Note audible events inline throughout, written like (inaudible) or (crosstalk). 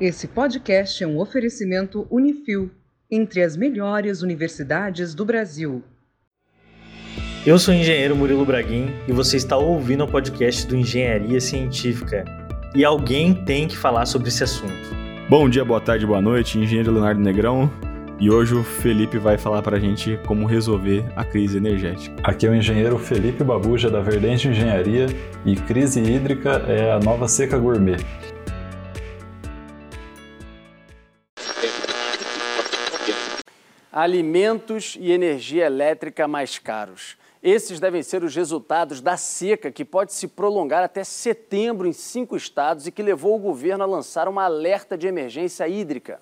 Esse podcast é um oferecimento Unifil, entre as melhores universidades do Brasil. Eu sou o engenheiro Murilo Braguin e você está ouvindo o podcast do Engenharia Científica. E alguém tem que falar sobre esse assunto. Bom dia, boa tarde, boa noite, engenheiro Leonardo Negrão. E hoje o Felipe vai falar para a gente como resolver a crise energética. Aqui é o engenheiro Felipe Babuja da Verdente Engenharia e crise hídrica é a nova seca gourmet. Alimentos e energia elétrica mais caros. Esses devem ser os resultados da seca que pode se prolongar até setembro em cinco estados e que levou o governo a lançar uma alerta de emergência hídrica.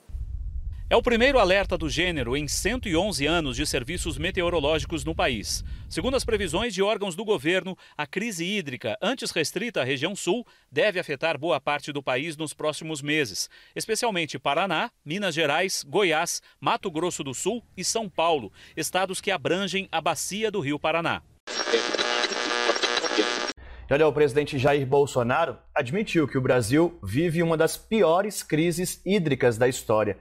É o primeiro alerta do gênero em 111 anos de serviços meteorológicos no país. Segundo as previsões de órgãos do governo, a crise hídrica, antes restrita à região sul, deve afetar boa parte do país nos próximos meses, especialmente Paraná, Minas Gerais, Goiás, Mato Grosso do Sul e São Paulo, estados que abrangem a bacia do Rio Paraná. E olha, o presidente Jair Bolsonaro admitiu que o Brasil vive uma das piores crises hídricas da história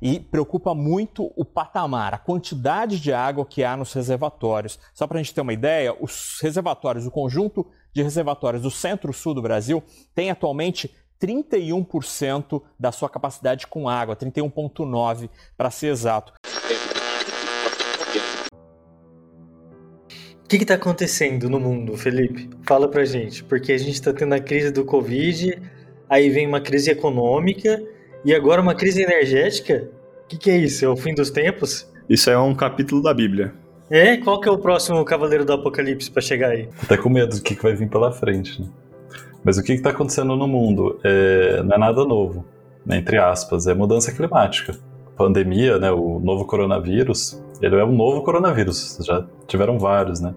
e preocupa muito o patamar, a quantidade de água que há nos reservatórios. Só para a gente ter uma ideia, os reservatórios, o conjunto de reservatórios do centro-sul do Brasil tem atualmente 31% da sua capacidade com água, 31,9% para ser exato. O que está acontecendo no mundo, Felipe? Fala pra gente, porque a gente está tendo a crise do Covid, aí vem uma crise econômica e agora uma crise energética? O que, que é isso? É o fim dos tempos? Isso é um capítulo da Bíblia. É? Qual que é o próximo Cavaleiro do Apocalipse para chegar aí? Até com medo do que, que vai vir pela frente, né? Mas o que está acontecendo no mundo? É, não é nada novo, né, entre aspas, é mudança climática. Pandemia, né, o novo coronavírus, ele é um novo coronavírus, já tiveram vários, né?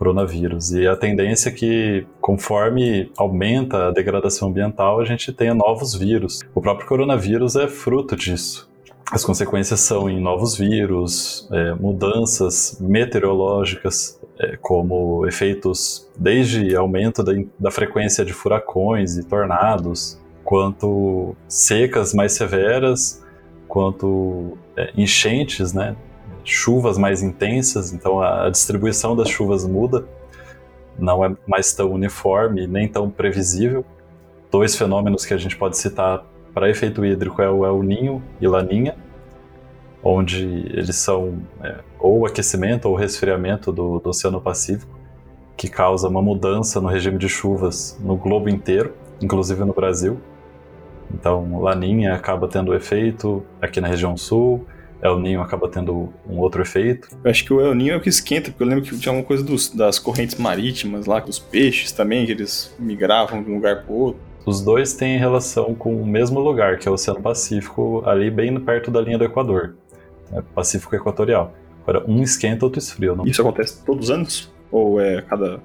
Coronavírus. E a tendência é que, conforme aumenta a degradação ambiental, a gente tenha novos vírus. O próprio coronavírus é fruto disso. As consequências são em novos vírus, é, mudanças meteorológicas, é, como efeitos desde aumento da, da frequência de furacões e tornados, quanto secas mais severas, quanto é, enchentes, né? Chuvas mais intensas, então a distribuição das chuvas muda, não é mais tão uniforme nem tão previsível. Dois fenômenos que a gente pode citar para efeito hídrico é o El Ninho e Laninha, onde eles são é, ou aquecimento ou resfriamento do, do Oceano Pacífico, que causa uma mudança no regime de chuvas no globo inteiro, inclusive no Brasil. Então, Laninha acaba tendo efeito aqui na região sul, El Ninho acaba tendo um outro efeito. Eu acho que o El Ninho é o que esquenta, porque eu lembro que tinha uma coisa dos, das correntes marítimas lá, com os peixes também, que eles migravam de um lugar para outro. Os dois têm relação com o mesmo lugar, que é o Oceano Pacífico, ali bem perto da linha do Equador, né, Pacífico Equatorial. Agora, um esquenta, outro esfria. Não? Isso acontece todos os anos? Ou é cada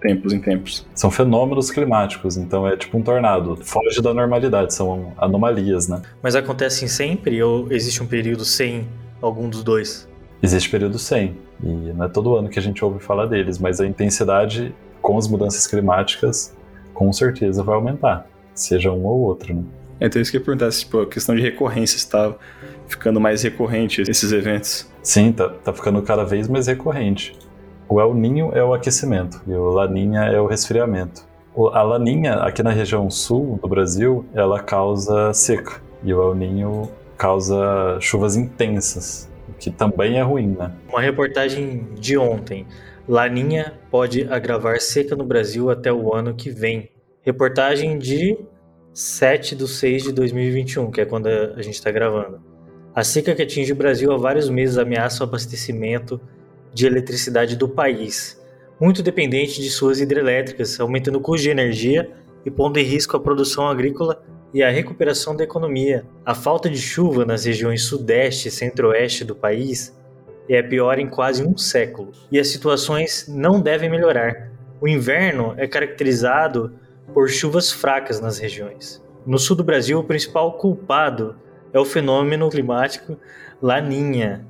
tempos em tempos? São fenômenos climáticos, então é tipo um tornado. Foge da normalidade, são anomalias, né? Mas acontecem sempre ou existe um período sem algum dos dois? Existe período sem. E não é todo ano que a gente ouve falar deles, mas a intensidade com as mudanças climáticas com certeza vai aumentar, seja um ou outro, né? É, então isso que eu ia perguntar, tipo, a questão de recorrência, está ficando mais recorrente esses eventos? Sim, tá, tá ficando cada vez mais recorrente. O El Ninho é o aquecimento e o Laninha é o resfriamento. A Laninha, aqui na região sul do Brasil, ela causa seca e o El Ninho causa chuvas intensas, o que também é ruim, né? Uma reportagem de ontem. Laninha pode agravar seca no Brasil até o ano que vem. Reportagem de 7 de 6 de 2021, que é quando a gente está gravando. A seca que atinge o Brasil há vários meses ameaça o abastecimento de eletricidade do país, muito dependente de suas hidrelétricas, aumentando o custo de energia e pondo em risco a produção agrícola e a recuperação da economia. A falta de chuva nas regiões sudeste e centro-oeste do país é a pior em quase um século, e as situações não devem melhorar. O inverno é caracterizado por chuvas fracas nas regiões. No sul do Brasil, o principal culpado é o fenômeno climático Laninha,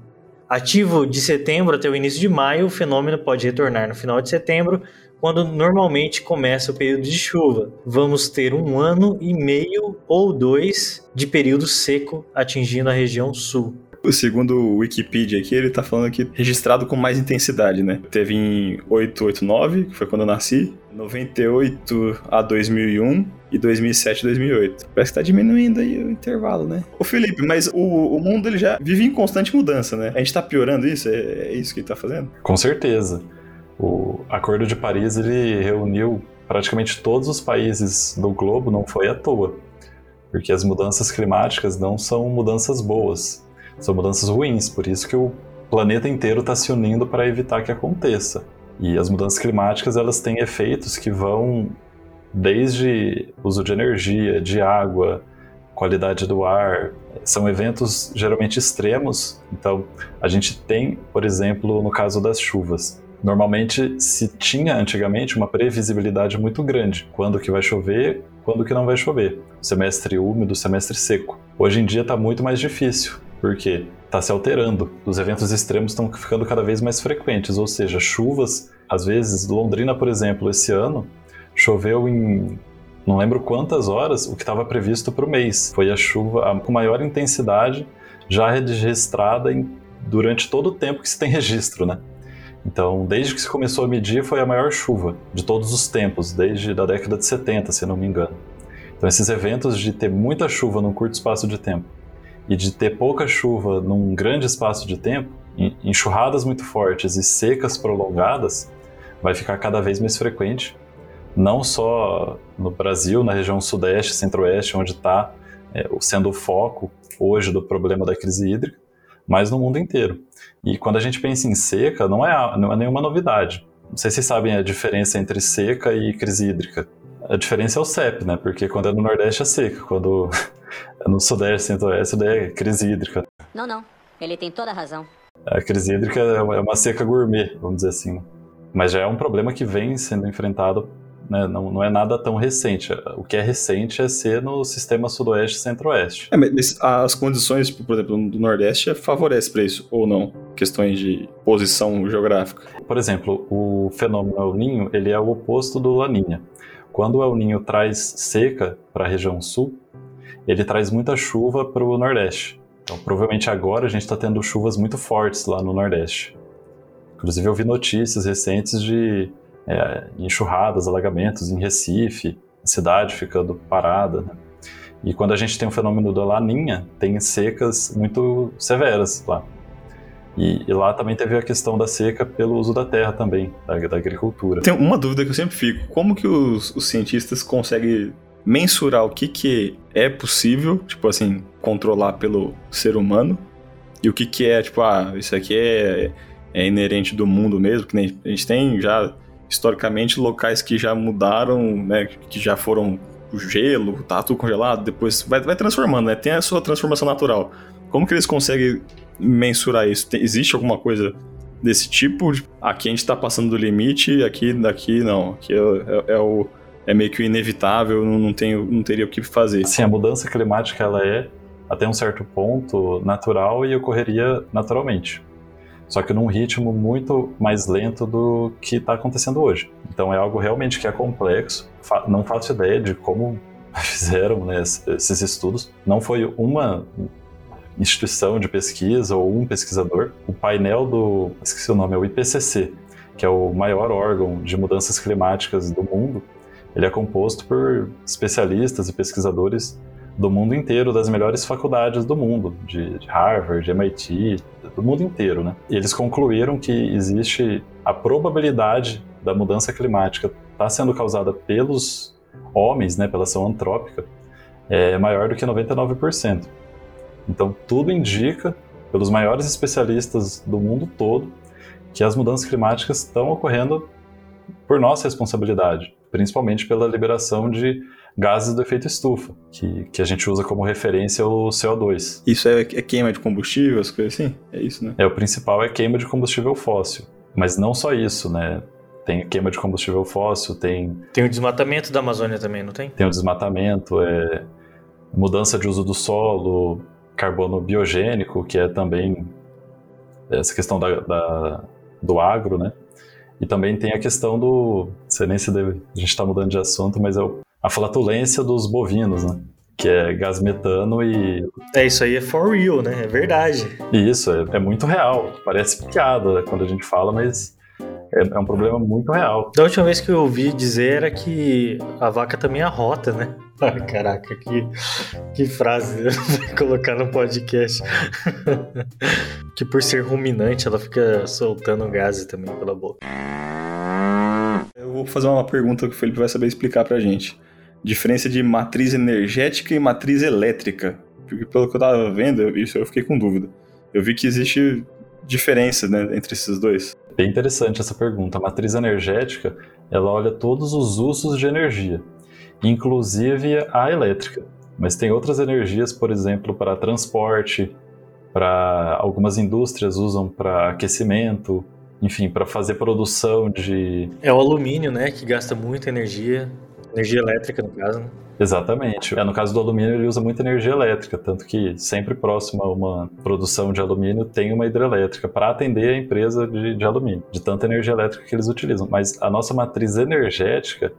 Ativo de setembro até o início de maio, o fenômeno pode retornar no final de setembro, quando normalmente começa o período de chuva. Vamos ter um ano e meio ou dois de período seco atingindo a região sul. Segundo o Wikipedia aqui, ele tá falando aqui registrado com mais intensidade, né? Teve em 889, que foi quando eu nasci, 98 a 2001 e 2007 a 2008. Parece que tá diminuindo aí o intervalo, né? Ô Felipe, mas o, o mundo ele já vive em constante mudança, né? A gente tá piorando isso? É, é isso que ele tá fazendo? Com certeza. O Acordo de Paris ele reuniu praticamente todos os países do globo, não foi à toa. Porque as mudanças climáticas não são mudanças boas são mudanças ruins, por isso que o planeta inteiro está se unindo para evitar que aconteça. E as mudanças climáticas elas têm efeitos que vão desde uso de energia, de água, qualidade do ar. São eventos geralmente extremos. Então, a gente tem, por exemplo, no caso das chuvas. Normalmente se tinha antigamente uma previsibilidade muito grande, quando que vai chover, quando que não vai chover. Semestre úmido, semestre seco. Hoje em dia está muito mais difícil porque está se alterando. Os eventos extremos estão ficando cada vez mais frequentes, ou seja, chuvas, às vezes, Londrina, por exemplo, esse ano choveu em não lembro quantas horas o que estava previsto para o mês. Foi a chuva com maior intensidade já registrada em, durante todo o tempo que se tem registro, né? Então, desde que se começou a medir, foi a maior chuva de todos os tempos, desde a década de 70, se não me engano. Então, esses eventos de ter muita chuva num curto espaço de tempo e de ter pouca chuva num grande espaço de tempo, enxurradas muito fortes e secas prolongadas, vai ficar cada vez mais frequente, não só no Brasil, na região sudeste, centro-oeste, onde está é, sendo o foco hoje do problema da crise hídrica, mas no mundo inteiro. E quando a gente pensa em seca, não é, não é nenhuma novidade. Não sei se vocês sabem a diferença entre seca e crise hídrica. A diferença é o CEP, né? Porque quando é no Nordeste é seca, quando (laughs) é no Sudeste, Centro-Oeste, daí é crise hídrica. Não, não. Ele tem toda a razão. A crise hídrica é uma seca gourmet, vamos dizer assim. Né? Mas já é um problema que vem sendo enfrentado, né? não, não é nada tão recente. O que é recente é ser no sistema Sudoeste e Centro-Oeste. É, mas as condições, por exemplo, do Nordeste favorecem para isso, ou não? Questões de posição geográfica. Por exemplo, o fenômeno El Ninho, ele é o oposto do Laninha. Quando o El Ninho traz seca para a região sul, ele traz muita chuva para o Nordeste. Então, provavelmente agora a gente está tendo chuvas muito fortes lá no Nordeste. Inclusive, eu vi notícias recentes de é, enxurradas, alagamentos em Recife, cidade ficando parada. Né? E quando a gente tem o fenômeno da laninha, tem secas muito severas lá. E, e, lá também teve a questão da seca pelo uso da terra também, da, da agricultura. Tem uma dúvida que eu sempre fico: como que os, os, cientistas conseguem mensurar o que, que é possível, tipo assim, controlar pelo ser humano, e o que, que é, tipo, ah, isso aqui é, é inerente do mundo mesmo, que nem a gente tem já historicamente locais que já mudaram, né, que já foram o gelo, tá tudo congelado, depois vai, vai transformando, né? Tem a sua transformação natural. Como que eles conseguem mensurar isso? Tem, existe alguma coisa desse tipo? Aqui a gente está passando do limite, aqui daqui não. Aqui é, é, é, o, é meio que inevitável, não, não, tenho, não teria o que fazer. Sim, a mudança climática ela é, até um certo ponto, natural e ocorreria naturalmente. Só que num ritmo muito mais lento do que está acontecendo hoje. Então é algo realmente que é complexo. Não faço ideia de como (laughs) fizeram né, esses estudos. Não foi uma instituição de pesquisa ou um pesquisador, o painel do, esqueci o nome, é o IPCC, que é o maior órgão de mudanças climáticas do mundo, ele é composto por especialistas e pesquisadores do mundo inteiro, das melhores faculdades do mundo, de, de Harvard, de MIT, do mundo inteiro, né? E eles concluíram que existe a probabilidade da mudança climática estar tá sendo causada pelos homens, né, pela ação antrópica, é maior do que 99%. Então, tudo indica, pelos maiores especialistas do mundo todo, que as mudanças climáticas estão ocorrendo por nossa responsabilidade, principalmente pela liberação de gases do efeito estufa, que, que a gente usa como referência o CO2. Isso é, é queima de combustível, as coisas assim? É isso, né? É, o principal é queima de combustível fóssil. Mas não só isso, né? Tem queima de combustível fóssil, tem... Tem o desmatamento da Amazônia também, não tem? Tem o desmatamento, é... mudança de uso do solo, carbono biogênico, que é também essa questão da, da, do agro, né? E também tem a questão do. Não sei nem se deve, a gente está mudando de assunto, mas é a flatulência dos bovinos, né? Que é gás metano e. É, isso aí é for real, né? É verdade. E isso, é, é muito real. Parece piada quando a gente fala, mas é, é, um problema muito real. Da última vez que eu ouvi dizer era que a vaca também arrota, né? (laughs) Caraca, que, que frase (laughs) colocar no podcast. (laughs) que por ser ruminante ela fica soltando gases também pela boca. Eu vou fazer uma pergunta que o Felipe vai saber explicar pra gente. Diferença de matriz energética e matriz elétrica. Porque pelo que eu tava vendo, isso eu fiquei com dúvida. Eu vi que existe diferença né, entre esses dois. Bem interessante essa pergunta. A matriz energética, ela olha todos os usos de energia, inclusive a elétrica. Mas tem outras energias, por exemplo, para transporte, para algumas indústrias usam para aquecimento, enfim, para fazer produção de. É o alumínio, né, que gasta muita energia, energia elétrica no caso. Né? Exatamente. É, no caso do alumínio, ele usa muita energia elétrica, tanto que sempre próximo a uma produção de alumínio tem uma hidrelétrica para atender a empresa de, de alumínio, de tanta energia elétrica que eles utilizam. Mas a nossa matriz energética,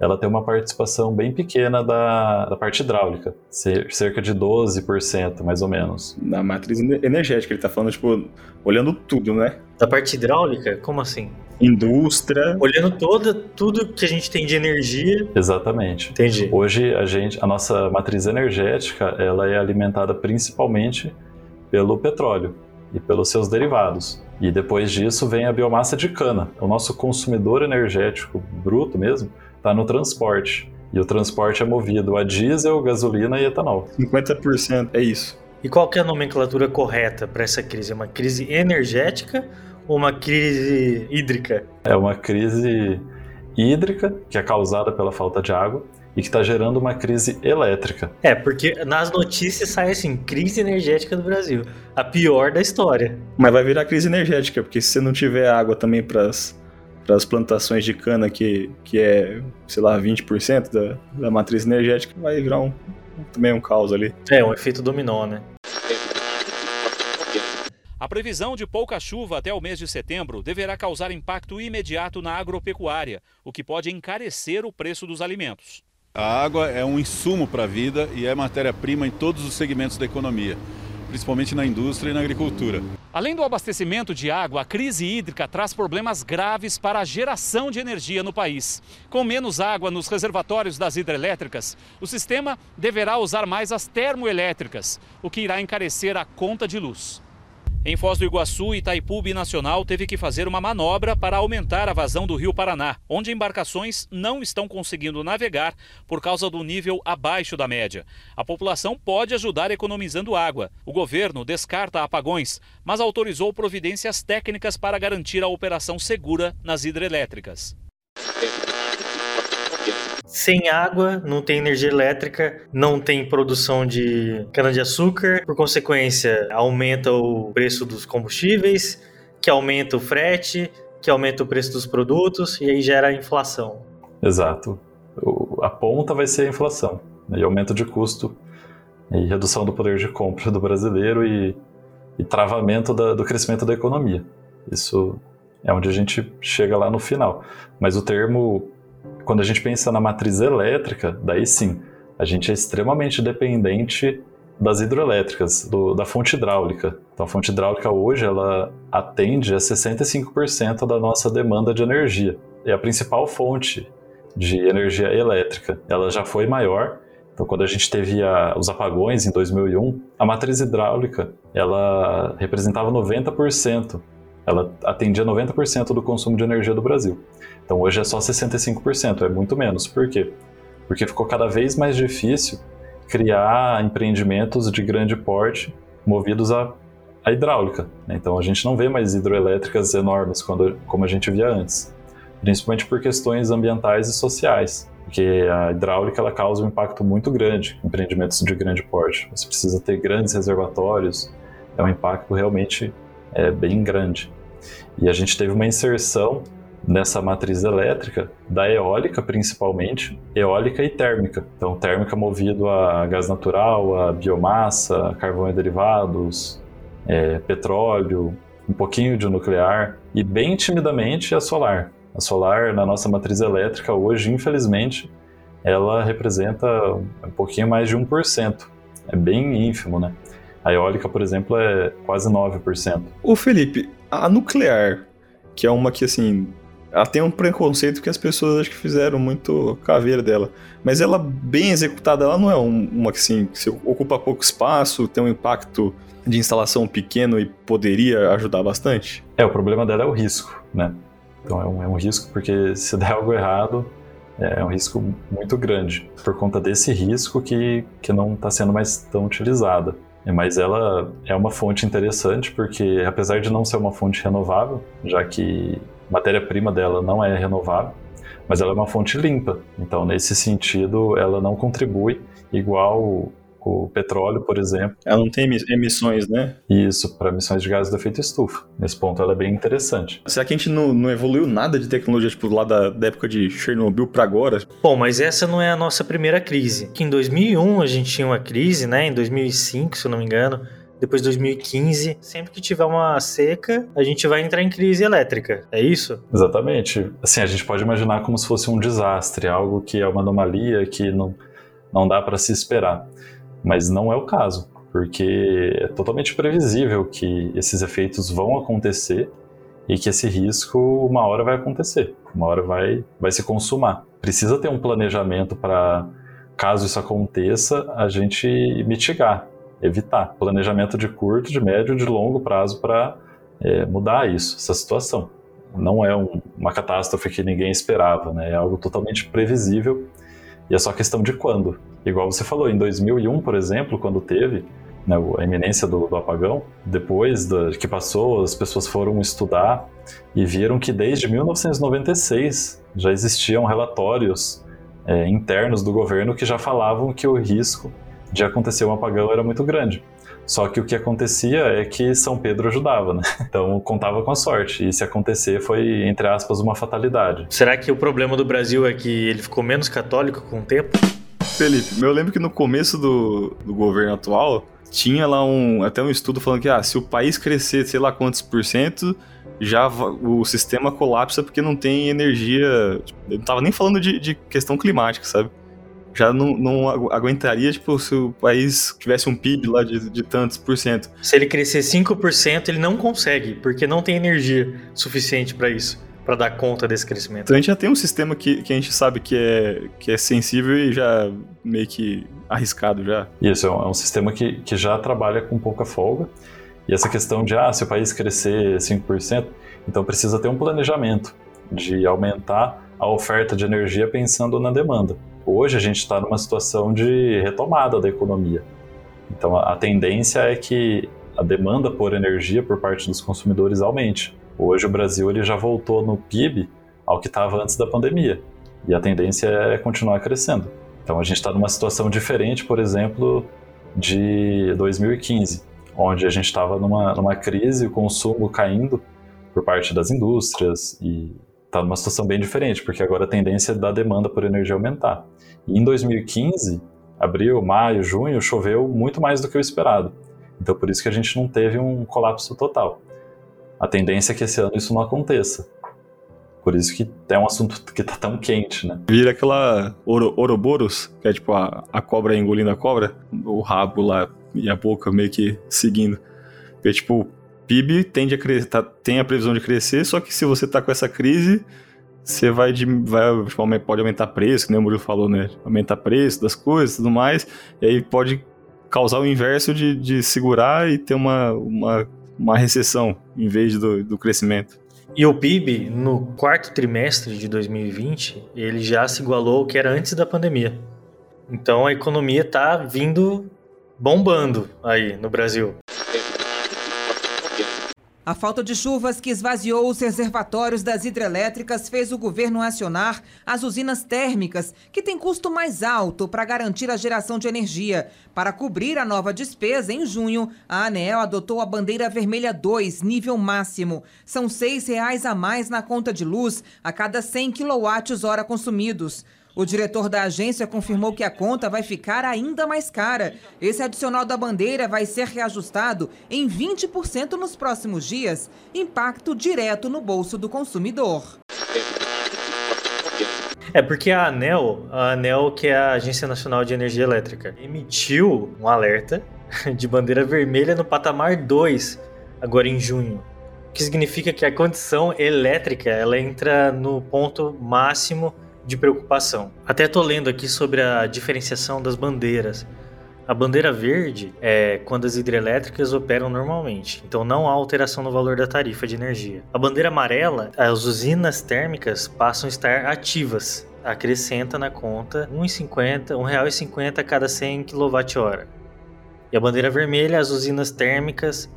ela tem uma participação bem pequena da, da parte hidráulica, cerca de 12%, mais ou menos. Na matriz energética, ele está falando, tipo, olhando tudo, né? Da parte hidráulica? Como assim? Indústria. Olhando toda, tudo que a gente tem de energia. Exatamente. Entendi. Hoje a gente, a nossa matriz energética, ela é alimentada principalmente pelo petróleo e pelos seus derivados. E depois disso vem a biomassa de cana. O nosso consumidor energético bruto mesmo está no transporte. E o transporte é movido a diesel, gasolina e etanol. 50% é isso. E qual que é a nomenclatura correta para essa crise? É uma crise energética uma crise hídrica? É uma crise hídrica, que é causada pela falta de água, e que está gerando uma crise elétrica. É, porque nas notícias sai assim, crise energética do Brasil. A pior da história. Mas vai virar crise energética, porque se você não tiver água também para as plantações de cana, que, que é, sei lá, 20% da, da matriz energética, vai virar um, também um caos ali. É, um efeito dominó, né? A previsão de pouca chuva até o mês de setembro deverá causar impacto imediato na agropecuária, o que pode encarecer o preço dos alimentos. A água é um insumo para a vida e é matéria-prima em todos os segmentos da economia, principalmente na indústria e na agricultura. Além do abastecimento de água, a crise hídrica traz problemas graves para a geração de energia no país. Com menos água nos reservatórios das hidrelétricas, o sistema deverá usar mais as termoelétricas, o que irá encarecer a conta de luz. Em Foz do Iguaçu, Itaipu Binacional teve que fazer uma manobra para aumentar a vazão do Rio Paraná, onde embarcações não estão conseguindo navegar por causa do nível abaixo da média. A população pode ajudar economizando água. O governo descarta apagões, mas autorizou providências técnicas para garantir a operação segura nas hidrelétricas. Sem água, não tem energia elétrica, não tem produção de cana-de-açúcar, por consequência, aumenta o preço dos combustíveis, que aumenta o frete, que aumenta o preço dos produtos e aí gera inflação. Exato. A ponta vai ser a inflação, né? e aumento de custo, e redução do poder de compra do brasileiro e, e travamento da, do crescimento da economia. Isso é onde a gente chega lá no final. Mas o termo quando a gente pensa na matriz elétrica, daí sim, a gente é extremamente dependente das hidroelétricas, do, da fonte hidráulica. Então, a fonte hidráulica hoje ela atende a 65% da nossa demanda de energia. É a principal fonte de energia elétrica. Ela já foi maior. Então, quando a gente teve a, os apagões em 2001, a matriz hidráulica ela representava 90%. Ela atendia 90% do consumo de energia do Brasil. Então hoje é só 65%, é muito menos. Por quê? Porque ficou cada vez mais difícil criar empreendimentos de grande porte movidos a, a hidráulica. Né? Então a gente não vê mais hidroelétricas enormes quando, como a gente via antes, principalmente por questões ambientais e sociais. Porque a hidráulica ela causa um impacto muito grande em empreendimentos de grande porte. Você precisa ter grandes reservatórios, é um impacto realmente é, bem grande. E a gente teve uma inserção nessa matriz elétrica, da eólica principalmente, eólica e térmica. Então, térmica movido a gás natural, a biomassa, carvão e derivados, é, petróleo, um pouquinho de nuclear e bem timidamente a solar. A solar na nossa matriz elétrica hoje, infelizmente, ela representa um pouquinho mais de 1%. É bem ínfimo, né? A eólica, por exemplo, é quase 9%. Ô Felipe, a nuclear, que é uma que assim, ela tem um preconceito que as pessoas acho que fizeram muito caveira dela. Mas ela, bem executada, ela não é uma que assim, que ocupa pouco espaço, tem um impacto de instalação pequeno e poderia ajudar bastante? É, o problema dela é o risco, né? Então é um, é um risco porque se der (laughs) algo errado, é um risco muito grande. Por conta desse risco que, que não está sendo mais tão utilizada. Mas ela é uma fonte interessante porque, apesar de não ser uma fonte renovável, já que matéria-prima dela não é renovável, mas ela é uma fonte limpa. Então, nesse sentido, ela não contribui igual o petróleo, por exemplo. Ela não tem emissões, né? Isso, para emissões de gases do efeito estufa. Nesse ponto ela é bem interessante. Será que a gente não, não evoluiu nada de tecnologia, tipo, lá da, da época de Chernobyl para agora? Bom, mas essa não é a nossa primeira crise. Que em 2001 a gente tinha uma crise, né? Em 2005, se eu não me engano depois de 2015, sempre que tiver uma seca, a gente vai entrar em crise elétrica. É isso? Exatamente. Assim, a gente pode imaginar como se fosse um desastre, algo que é uma anomalia que não, não dá para se esperar. Mas não é o caso, porque é totalmente previsível que esses efeitos vão acontecer e que esse risco uma hora vai acontecer, uma hora vai, vai se consumar. Precisa ter um planejamento para, caso isso aconteça, a gente mitigar, evitar. Planejamento de curto, de médio, de longo prazo para é, mudar isso, essa situação. Não é um, uma catástrofe que ninguém esperava, né? é algo totalmente previsível e é só questão de quando. Igual você falou, em 2001, por exemplo, quando teve né, a iminência do, do apagão, depois da, que passou, as pessoas foram estudar e viram que desde 1996 já existiam relatórios é, internos do governo que já falavam que o risco de acontecer um apagão era muito grande. Só que o que acontecia é que São Pedro ajudava, né? (laughs) Então contava com a sorte. E se acontecer foi, entre aspas, uma fatalidade. Será que o problema do Brasil é que ele ficou menos católico com o tempo? Felipe, eu lembro que no começo do, do governo atual tinha lá um até um estudo falando que ah, se o país crescer sei lá quantos por cento, já o sistema colapsa porque não tem energia. Eu não tava nem falando de, de questão climática, sabe? Já não, não aguentaria, tipo, se o país tivesse um PIB lá de, de tantos por cento. Se ele crescer 5%, ele não consegue, porque não tem energia suficiente para isso, para dar conta desse crescimento. Então a gente já tem um sistema que, que a gente sabe que é, que é sensível e já meio que arriscado já. Isso, é um, é um sistema que, que já trabalha com pouca folga. E essa questão de, ah, se o país crescer 5%, então precisa ter um planejamento de aumentar a oferta de energia pensando na demanda. Hoje a gente está numa situação de retomada da economia. Então a tendência é que a demanda por energia por parte dos consumidores aumente. Hoje o Brasil ele já voltou no PIB ao que estava antes da pandemia e a tendência é continuar crescendo. Então a gente está numa situação diferente, por exemplo, de 2015, onde a gente estava numa, numa crise, o consumo caindo por parte das indústrias e está numa situação bem diferente, porque agora a tendência é da demanda por energia aumentar. E em 2015, abril, maio, junho, choveu muito mais do que o esperado. Então por isso que a gente não teve um colapso total. A tendência é que esse ano isso não aconteça. Por isso que é um assunto que tá tão quente, né? Vira aquela Oro, Ouroboros, que é tipo a, a cobra engolindo a cobra, o rabo lá e a boca meio que seguindo. Porque, tipo, PIB tende a crescer, tá, tem a previsão de crescer, só que se você tá com essa crise, você vai, de, vai tipo, pode aumentar preço, que nem o Murilo falou, né? Aumentar preço das coisas e tudo mais, e aí pode causar o inverso de, de segurar e ter uma, uma, uma recessão em vez do, do crescimento. E o PIB, no quarto trimestre de 2020, ele já se igualou ao que era antes da pandemia. Então a economia está vindo bombando aí no Brasil. A falta de chuvas que esvaziou os reservatórios das hidrelétricas fez o governo acionar as usinas térmicas, que têm custo mais alto para garantir a geração de energia. Para cobrir a nova despesa, em junho, a ANEEL adotou a bandeira vermelha 2, nível máximo. São R$ reais a mais na conta de luz a cada 100 kWh consumidos. O diretor da agência confirmou que a conta vai ficar ainda mais cara. Esse adicional da bandeira vai ser reajustado em 20% nos próximos dias, impacto direto no bolso do consumidor. É porque a ANEL, a ANEL, que é a Agência Nacional de Energia Elétrica, emitiu um alerta (laughs) de bandeira vermelha no patamar 2, agora em junho. O que significa que a condição elétrica ela entra no ponto máximo de preocupação. Até estou lendo aqui sobre a diferenciação das bandeiras. A bandeira verde é quando as hidrelétricas operam normalmente, então não há alteração no valor da tarifa de energia. A bandeira amarela, as usinas térmicas passam a estar ativas, acrescenta na conta R$ 1,50, R$ 1,50 a cada 100 kWh. E a bandeira vermelha, as usinas térmicas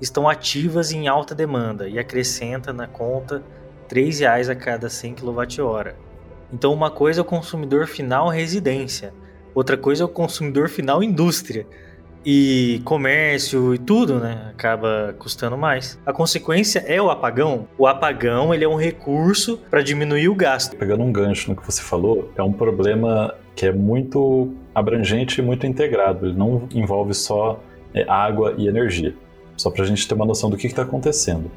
estão ativas em alta demanda e acrescenta na conta R$ 3,00 a cada 100 kWh. Então uma coisa é o consumidor final residência, Outra coisa é o consumidor final indústria. E comércio e tudo, né? Acaba custando mais. A consequência é o apagão. O apagão ele é um recurso para diminuir o gasto. Pegando um gancho no que você falou, é um problema que é muito abrangente e muito integrado. Ele não envolve só é, água e energia. Só para a gente ter uma noção do que está acontecendo.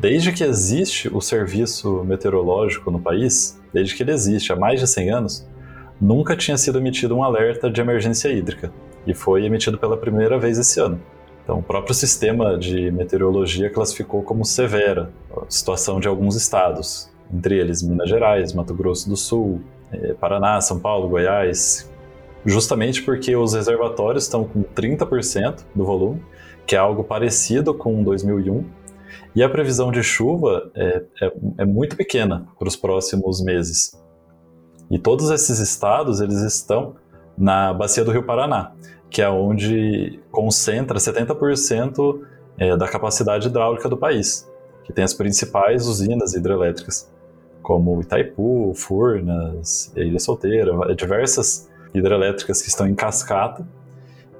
Desde que existe o serviço meteorológico no país, desde que ele existe há mais de 100 anos, nunca tinha sido emitido um alerta de emergência hídrica e foi emitido pela primeira vez esse ano. Então, o próprio sistema de meteorologia classificou como severa a situação de alguns estados, entre eles Minas Gerais, Mato Grosso do Sul, eh, Paraná, São Paulo, Goiás, justamente porque os reservatórios estão com 30% do volume, que é algo parecido com 2001, e a previsão de chuva é, é, é muito pequena para os próximos meses. E todos esses estados, eles estão na bacia do Rio Paraná, que é onde concentra 70% é, da capacidade hidráulica do país, que tem as principais usinas hidrelétricas, como Itaipu, Furnas, Ilha Solteira, diversas hidrelétricas que estão em cascata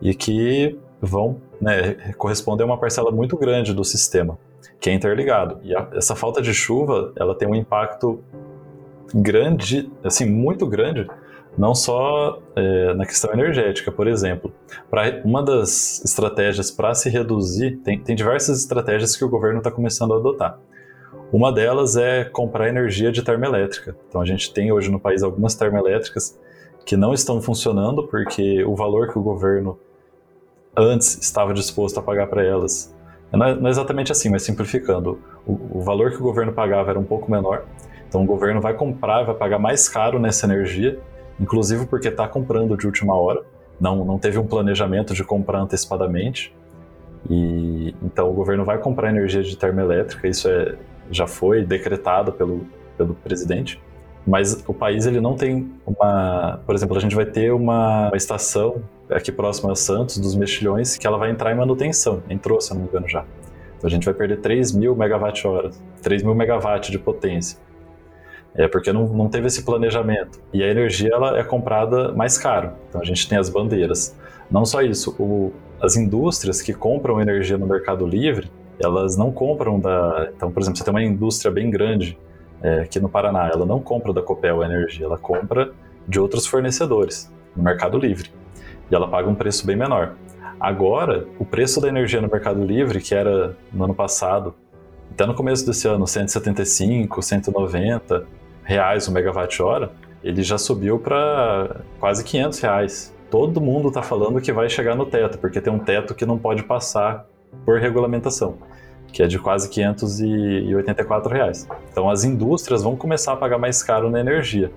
e que vão né, corresponder a uma parcela muito grande do sistema, que é interligado. E a, essa falta de chuva, ela tem um impacto grande, assim, muito grande, não só é, na questão energética, por exemplo. Pra, uma das estratégias para se reduzir, tem, tem diversas estratégias que o governo está começando a adotar. Uma delas é comprar energia de termoelétrica. Então a gente tem hoje no país algumas termoelétricas que não estão funcionando porque o valor que o governo antes estava disposto a pagar para elas. Não é, não é, exatamente assim, mas simplificando, o, o valor que o governo pagava era um pouco menor. Então o governo vai comprar, vai pagar mais caro nessa energia, inclusive porque está comprando de última hora, não, não teve um planejamento de comprar antecipadamente. E então o governo vai comprar energia de termoelétrica, isso é, já foi decretado pelo, pelo presidente. Mas o país ele não tem uma, por exemplo, a gente vai ter uma, uma estação aqui próxima a Santos dos Mexilhões que ela vai entrar em manutenção. Entrou, se não me engano já. Então a gente vai perder 3 mil megawatt-horas, 3 mil megawatts de potência é porque não, não teve esse planejamento. E a energia ela é comprada mais caro. Então a gente tem as bandeiras. Não só isso, o, as indústrias que compram energia no Mercado Livre, elas não compram da. Então, por exemplo, você tem uma indústria bem grande é, aqui no Paraná, ela não compra da Copel energia, ela compra de outros fornecedores no Mercado Livre. E ela paga um preço bem menor. Agora, o preço da energia no Mercado Livre, que era no ano passado, até no começo desse ano, 175, 190, reais o megawatt-hora, ele já subiu para quase 500 reais. Todo mundo está falando que vai chegar no teto, porque tem um teto que não pode passar por regulamentação, que é de quase 584 reais. Então as indústrias vão começar a pagar mais caro na energia.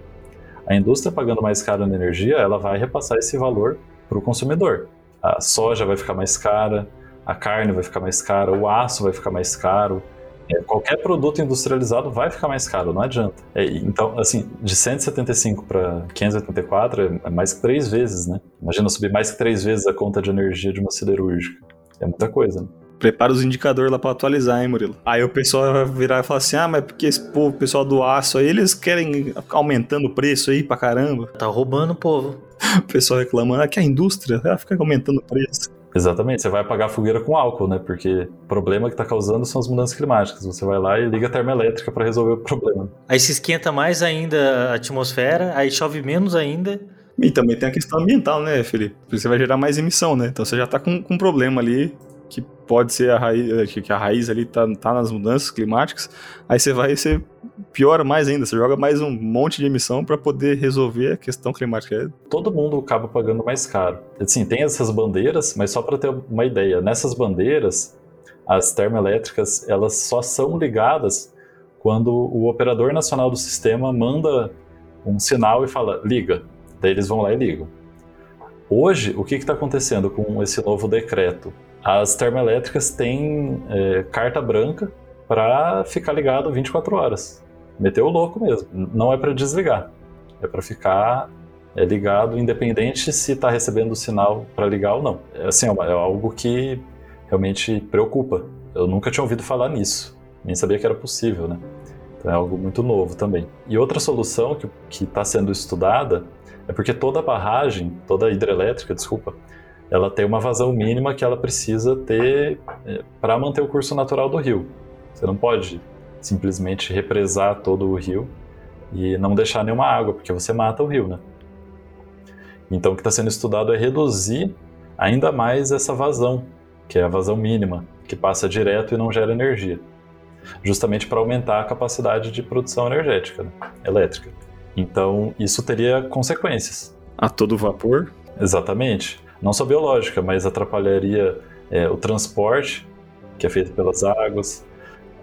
A indústria pagando mais caro na energia, ela vai repassar esse valor para o consumidor. A soja vai ficar mais cara, a carne vai ficar mais cara, o aço vai ficar mais caro, é, qualquer produto industrializado vai ficar mais caro, não adianta. É, então, assim, de 175 para 584 é mais que três vezes, né? Imagina subir mais que três vezes a conta de energia de uma siderúrgica. É muita coisa, né? Prepara os indicadores lá para atualizar, hein, Murilo? Aí o pessoal vai virar e falar assim: ah, mas porque esse povo, o pessoal do aço aí, eles querem aumentando o preço aí pra caramba. Tá roubando o povo. (laughs) o pessoal reclamando ah, que a indústria vai ficar aumentando o preço. Exatamente, você vai apagar a fogueira com álcool, né? Porque o problema que está causando são as mudanças climáticas. Você vai lá e liga a termoelétrica para resolver o problema. Aí se esquenta mais ainda a atmosfera, aí chove menos ainda. E também tem a questão ambiental, né, Felipe? Você vai gerar mais emissão, né? Então você já está com, com um problema ali que pode ser a raiz, que a raiz ali tá, tá nas mudanças climáticas, aí você vai você piora mais ainda, você joga mais um monte de emissão para poder resolver a questão climática. Todo mundo acaba pagando mais caro. Assim, tem essas bandeiras, mas só para ter uma ideia, nessas bandeiras as termoelétricas, elas só são ligadas quando o operador nacional do sistema manda um sinal e fala liga. Daí eles vão lá e ligam. Hoje, o que está acontecendo com esse novo decreto? As termoelétricas têm é, carta branca para ficar ligado 24 horas. Meteu o louco mesmo. Não é para desligar, é para ficar é, ligado, independente se está recebendo o sinal para ligar ou não. É, assim, é, é algo que realmente preocupa. Eu nunca tinha ouvido falar nisso, nem sabia que era possível, né? Então é algo muito novo também. E outra solução que está sendo estudada é porque toda barragem, toda hidrelétrica, desculpa, ela tem uma vazão mínima que ela precisa ter é, para manter o curso natural do rio. Você não pode simplesmente represar todo o rio e não deixar nenhuma água, porque você mata o rio, né? Então o que está sendo estudado é reduzir ainda mais essa vazão, que é a vazão mínima, que passa direto e não gera energia, justamente para aumentar a capacidade de produção energética, né? elétrica. Então isso teria consequências. A todo vapor? Exatamente não só biológica, mas atrapalharia é, o transporte, que é feito pelas águas,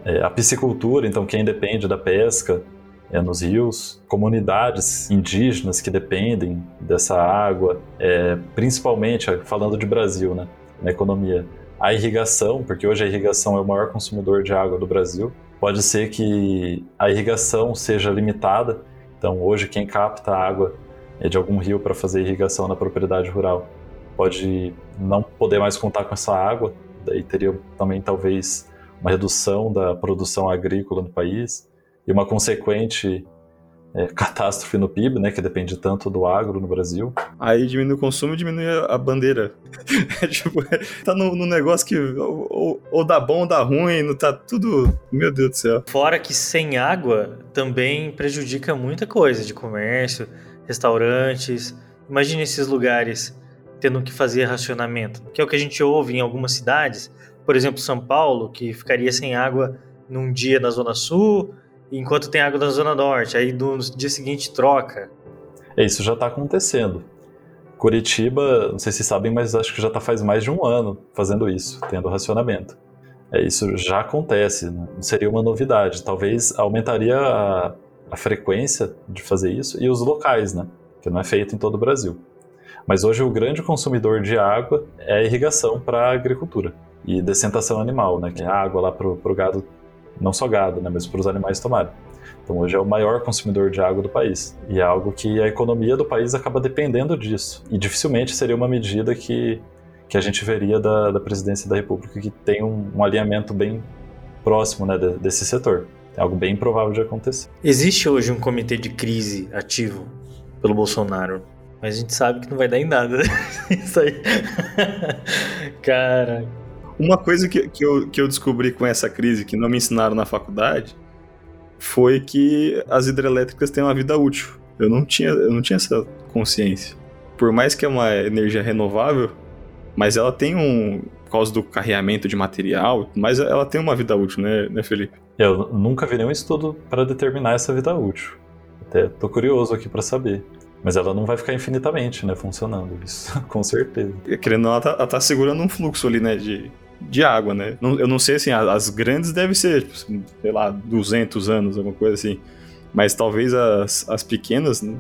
é, a piscicultura, então quem depende da pesca é, nos rios, comunidades indígenas que dependem dessa água, é, principalmente falando de Brasil, né, na economia. A irrigação, porque hoje a irrigação é o maior consumidor de água do Brasil, pode ser que a irrigação seja limitada. Então, hoje, quem capta água é de algum rio para fazer irrigação na propriedade rural pode não poder mais contar com essa água, daí teria também talvez uma redução da produção agrícola no país e uma consequente é, (laughs) catástrofe no PIB, né, que depende tanto do agro no Brasil. Aí diminui o consumo e diminui a bandeira. É, (laughs) tipo, tá no, no, negócio que ou, ou, ou, dá bom ou dá ruim, não tá tudo. Meu Deus do céu. Fora que sem água também prejudica muita coisa de comércio, restaurantes. Imagine esses lugares tendo que fazer racionamento, que é o que a gente ouve em algumas cidades, por exemplo, São Paulo, que ficaria sem água num dia na Zona Sul, enquanto tem água na Zona Norte, aí no dia seguinte troca. É, isso já está acontecendo. Curitiba, não sei se sabem, mas acho que já está faz mais de um ano fazendo isso, tendo racionamento. É, isso já acontece, né? não seria uma novidade. Talvez aumentaria a, a frequência de fazer isso e os locais, né? Que não é feito em todo o Brasil. Mas hoje o grande consumidor de água é a irrigação para a agricultura e decentação animal, né, que é água lá para o gado, não só gado, né, mas para os animais tomarem. Então hoje é o maior consumidor de água do país e é algo que a economia do país acaba dependendo disso. E dificilmente seria uma medida que, que a gente veria da, da presidência da República que tem um, um alinhamento bem próximo né, de, desse setor. É algo bem improvável de acontecer. Existe hoje um comitê de crise ativo pelo Bolsonaro? Mas a gente sabe que não vai dar em nada. Né? (laughs) Isso aí. Cara. Uma coisa que, que, eu, que eu descobri com essa crise, que não me ensinaram na faculdade, foi que as hidrelétricas têm uma vida útil. Eu não tinha, eu não tinha essa consciência. Por mais que é uma energia renovável, mas ela tem um. Por causa do carreamento de material, mas ela tem uma vida útil, né, né Felipe? Eu nunca vi nenhum estudo para determinar essa vida útil. Até tô curioso aqui para saber. Mas ela não vai ficar infinitamente, né, funcionando, isso, (laughs) com certeza. Querendo ela tá, ela tá segurando um fluxo ali, né, de, de água, né? eu não sei, assim, as grandes devem ser, tipo, sei lá, 200 anos, alguma coisa assim. Mas talvez as, as pequenas, né?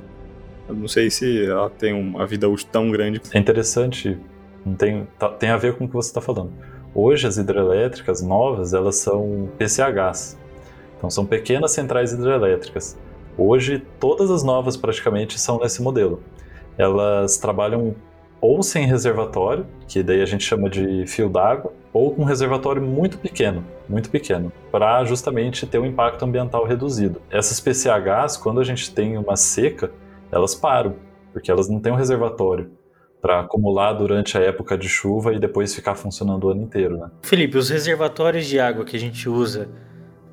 eu não sei se ela tem uma vida útil tão grande. É interessante, tem, tá, tem a ver com o que você está falando. Hoje as hidrelétricas novas, elas são PCHs. Então são pequenas centrais hidrelétricas. Hoje, todas as novas praticamente são nesse modelo. Elas trabalham ou sem reservatório, que daí a gente chama de fio d'água, ou com um reservatório muito pequeno, muito pequeno, para justamente ter um impacto ambiental reduzido. Essas PCHs, quando a gente tem uma seca, elas param, porque elas não têm um reservatório para acumular durante a época de chuva e depois ficar funcionando o ano inteiro, né? Felipe, os reservatórios de água que a gente usa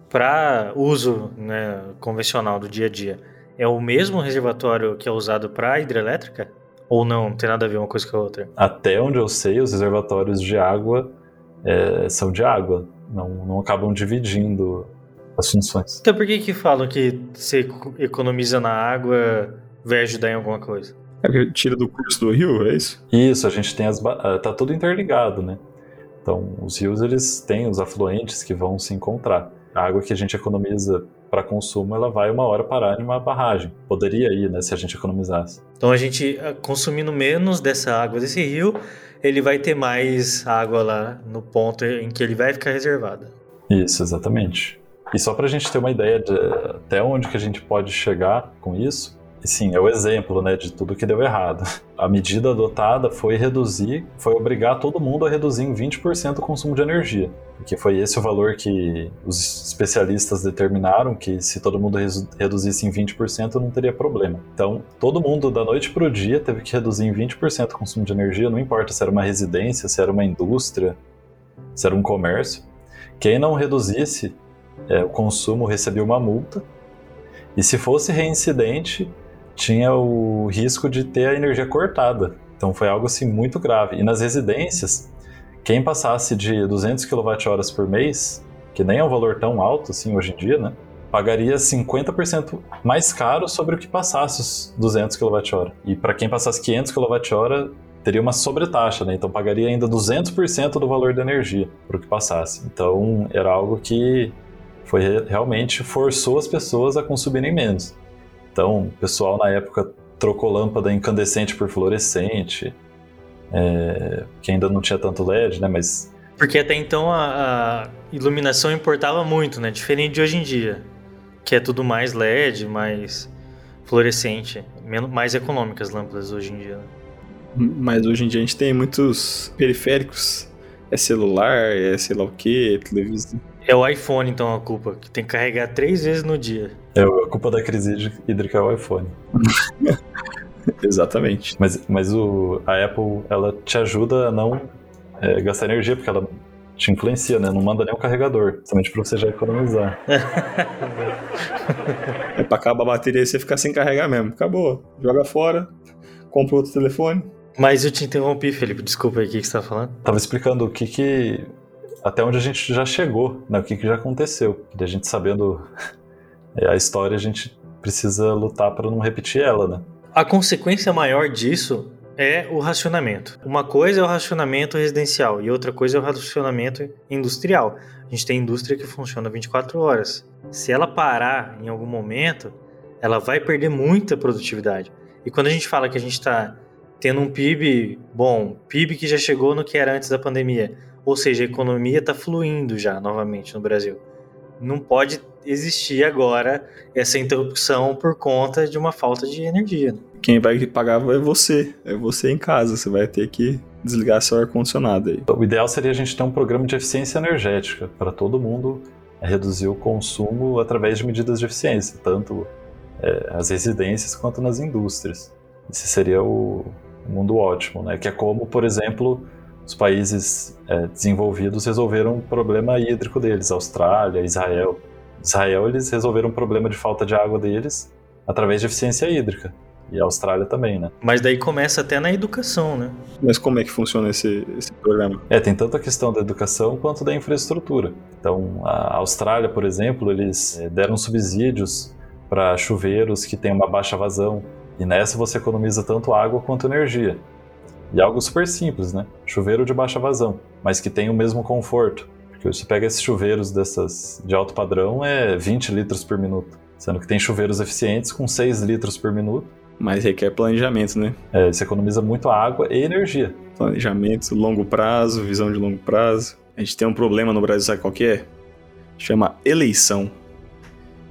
para uso né, convencional do dia a dia é o mesmo reservatório que é usado para hidrelétrica? Ou não? Não tem nada a ver uma coisa com a outra? Até onde eu sei, os reservatórios de água é, são de água, não, não acabam dividindo as funções. Então por que que falam que você economiza na água vai ajudar em alguma coisa? É porque tira do curso do rio, é isso? Isso, a gente tem as. tá tudo interligado, né? Então, os rios eles têm os afluentes que vão se encontrar. A água que a gente economiza para consumo, ela vai uma hora parar em uma barragem. Poderia ir, né, se a gente economizasse. Então, a gente ah, consumindo menos dessa água desse rio, ele vai ter mais água lá no ponto em que ele vai ficar reservada. Isso, exatamente. E só para a gente ter uma ideia de até onde que a gente pode chegar com isso, e sim, é o exemplo né, de tudo que deu errado. A medida adotada foi reduzir, foi obrigar todo mundo a reduzir em 20% o consumo de energia. Porque foi esse o valor que os especialistas determinaram que se todo mundo reduzisse em 20% não teria problema. Então, todo mundo da noite para o dia teve que reduzir em 20% o consumo de energia, não importa se era uma residência, se era uma indústria, se era um comércio. Quem não reduzisse é, o consumo recebia uma multa. E se fosse reincidente, tinha o risco de ter a energia cortada. Então foi algo assim muito grave. E nas residências, quem passasse de 200 kWh por mês, que nem é um valor tão alto assim hoje em dia, né? Pagaria 50% mais caro sobre o que passasse os 200 kWh. E para quem passasse 500 kWh, teria uma sobretaxa, né? Então pagaria ainda 200% do valor da energia para o que passasse. Então era algo que foi realmente forçou as pessoas a consumirem menos. Então, o pessoal na época trocou lâmpada incandescente por fluorescente, é, que ainda não tinha tanto LED, né? Mas porque até então a, a, iluminação importava muito, né? Diferente de hoje em dia, que é tudo mais LED, mais fluorescente, menos, mais econômicas lâmpadas hoje em dia. Né? Mas hoje em dia a gente tem muitos periféricos, é celular, é sei lá o que, televisão. É o iPhone, então, a culpa, que tem que carregar três vezes no dia. É, a culpa da crise hídrica é o iPhone. (laughs) Exatamente. Mas, mas o, a Apple, ela te ajuda a não é, gastar energia, porque ela te influencia, né? Não manda nem o carregador, somente pra você já economizar. é pra acabar a bateria e você ficar sem carregar mesmo. Acabou. Joga fora, compra outro telefone. Mas eu te interrompi, Felipe. Desculpa aí, o que, que você tá falando? Tava explicando o que que até onde a gente já chegou, né? O que, que já aconteceu. E a gente sabendo (laughs) a história, a gente precisa lutar para não repetir ela, né? A consequência maior disso é o racionamento. Uma coisa é o racionamento residencial e outra coisa é o racionamento industrial. A gente tem indústria que funciona 24 horas. Se ela parar em algum momento, ela vai perder muita produtividade. E quando a gente fala que a gente está tendo um PIB bom, PIB que já chegou no que era antes da pandemia, ou seja, a economia está fluindo já novamente no Brasil. Não pode existir agora essa interrupção por conta de uma falta de energia. Né? Quem vai pagar é você, é você em casa. Você vai ter que desligar seu ar-condicionado aí. O ideal seria a gente ter um programa de eficiência energética para todo mundo reduzir o consumo através de medidas de eficiência, tanto é, as residências quanto nas indústrias. Esse seria o mundo ótimo, né? Que é como, por exemplo, os países é, desenvolvidos resolveram um problema hídrico deles, Austrália, Israel. Israel, eles resolveram um problema de falta de água deles através de eficiência hídrica. E a Austrália também, né? Mas daí começa até na educação, né? Mas como é que funciona esse, esse programa? É, tem tanto a questão da educação quanto da infraestrutura. Então, a Austrália, por exemplo, eles é, deram subsídios para chuveiros que têm uma baixa vazão. E nessa você economiza tanto água quanto energia. E algo super simples, né? Chuveiro de baixa vazão, mas que tem o mesmo conforto. Porque você pega esses chuveiros dessas de alto padrão, é 20 litros por minuto. Sendo que tem chuveiros eficientes com 6 litros por minuto. Mas requer planejamento, né? É, você economiza muito água e energia. Planejamento, longo prazo, visão de longo prazo. A gente tem um problema no Brasil, sabe qual que é? Chama eleição.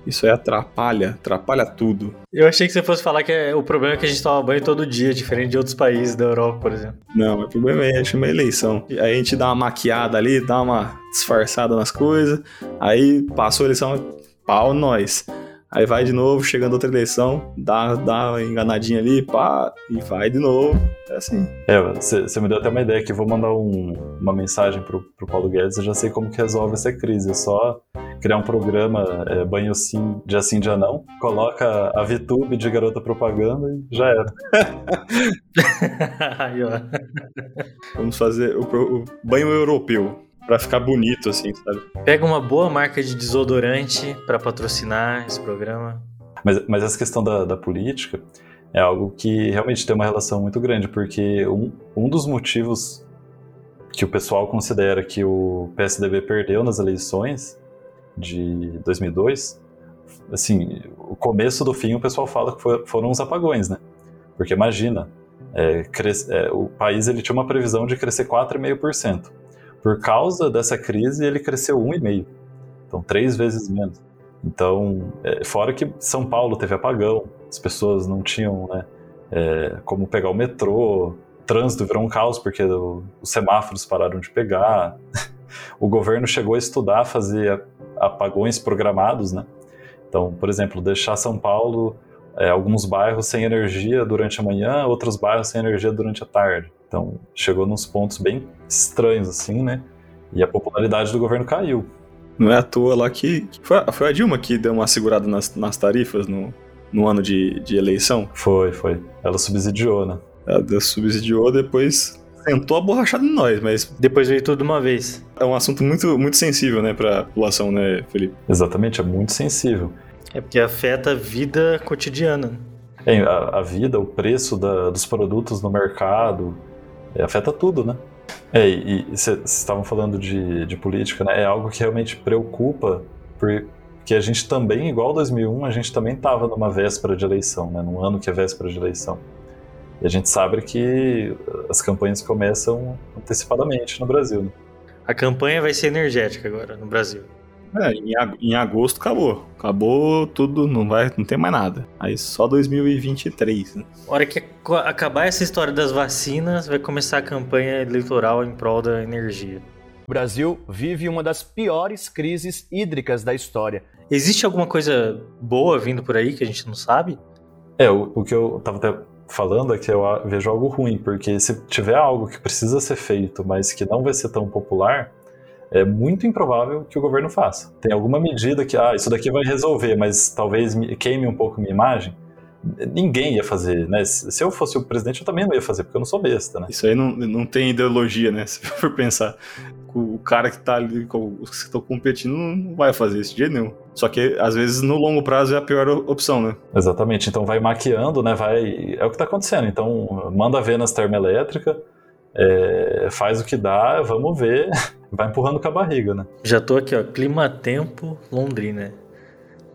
Isso aí atrapalha, atrapalha tudo. Eu achei que você fosse falar que é, o problema é que a gente toma banho todo dia, diferente de outros países da Europa, por exemplo. Não, o problema é chama eleição. Aí a gente dá uma maquiada ali, dá uma disfarçada nas coisas, aí passou a eleição, pau nós. Aí vai de novo, chegando outra eleição, dá, dá uma enganadinha ali, pá, e vai de novo. É assim. É, você me deu até uma ideia que vou mandar um, uma mensagem pro, pro Paulo Guedes, eu já sei como que resolve essa crise. É só criar um programa é, banho sim, dia sim, dia não, coloca a VTube de garota propaganda e já era. (laughs) Vamos fazer o, o banho europeu. Pra ficar bonito, assim, sabe? Pega uma boa marca de desodorante para patrocinar esse programa. Mas, mas essa questão da, da política é algo que realmente tem uma relação muito grande, porque um, um dos motivos que o pessoal considera que o PSDB perdeu nas eleições de 2002, assim, o começo do fim o pessoal fala que foi, foram os apagões, né? Porque imagina, é, cres, é, o país ele tinha uma previsão de crescer 4,5%. Por causa dessa crise, ele cresceu 1,5. Então, três vezes menos. Então, é, fora que São Paulo teve apagão, as pessoas não tinham né, é, como pegar o metrô, trânsito virou um caos porque o, os semáforos pararam de pegar. (laughs) o governo chegou a estudar fazer apagões programados, né? Então, por exemplo, deixar São Paulo é, alguns bairros sem energia durante a manhã, outros bairros sem energia durante a tarde. Então, chegou nos pontos bem estranhos, assim, né? E a popularidade do governo caiu. Não é à toa lá que. Foi, foi a Dilma que deu uma segurada nas, nas tarifas no, no ano de, de eleição? Foi, foi. Ela subsidiou, né? Ela subsidiou, depois sentou a borrachada em nós, mas. Depois veio tudo de uma vez. É um assunto muito, muito sensível, né, pra população, né, Felipe? Exatamente, é muito sensível. É porque afeta a vida cotidiana. É, a, a vida, o preço da, dos produtos no mercado, é, afeta tudo, né? É, e vocês estavam falando de, de política, né? É algo que realmente preocupa, porque a gente também, igual 2001, a gente também estava numa véspera de eleição, né? Num ano que é véspera de eleição. E a gente sabe que as campanhas começam antecipadamente no Brasil, né? A campanha vai ser energética agora no Brasil. É, em, agosto acabou. Acabou tudo, não vai, não tem mais nada. Aí só 2023. Né? hora que acabar essa história das vacinas, vai começar a campanha eleitoral em prol da energia. O Brasil vive uma das piores crises hídricas da história. Existe alguma coisa boa vindo por aí que a gente não sabe? É, o, o que eu tava até falando é que eu vejo algo ruim, porque se tiver algo que precisa ser feito, mas que não vai ser tão popular, é muito improvável que o governo faça. Tem alguma medida que, ah, isso daqui vai resolver, mas talvez queime um pouco minha imagem. Ninguém ia fazer, né? Se eu fosse o presidente, eu também não ia fazer, porque eu não sou besta, né? Isso aí não, não tem ideologia, né? (laughs) Se for pensar. O cara que tá ali, os que estão competindo, não vai fazer isso de jeito nenhum. Só que, às vezes, no longo prazo é a pior opção, né? Exatamente. Então vai maquiando, né? Vai... É o que tá acontecendo. Então, manda ver nas termoelétricas, é, faz o que dá, vamos ver, (laughs) vai empurrando com a barriga, né? Já tô aqui, ó, clima-tempo Londrina.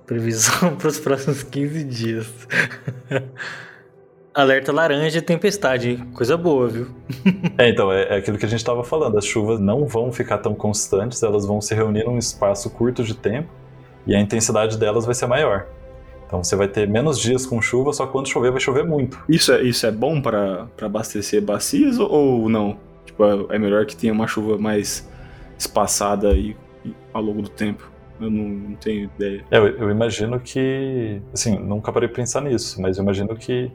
Previsão (laughs) para os próximos 15 dias. (laughs) Alerta laranja e tempestade, coisa boa, viu? (laughs) é, então, é, é, aquilo que a gente estava falando. As chuvas não vão ficar tão constantes, elas vão se reunir num espaço curto de tempo e a intensidade delas vai ser maior. Então você vai ter menos dias com chuva, só quando chover vai chover muito. Isso é, isso é bom para abastecer bacias ou não? Tipo, é, é melhor que tenha uma chuva mais espaçada e, e ao longo do tempo. Eu não, não tenho ideia. É, eu, eu, imagino que. Assim, nunca parei de pensar nisso, mas eu imagino que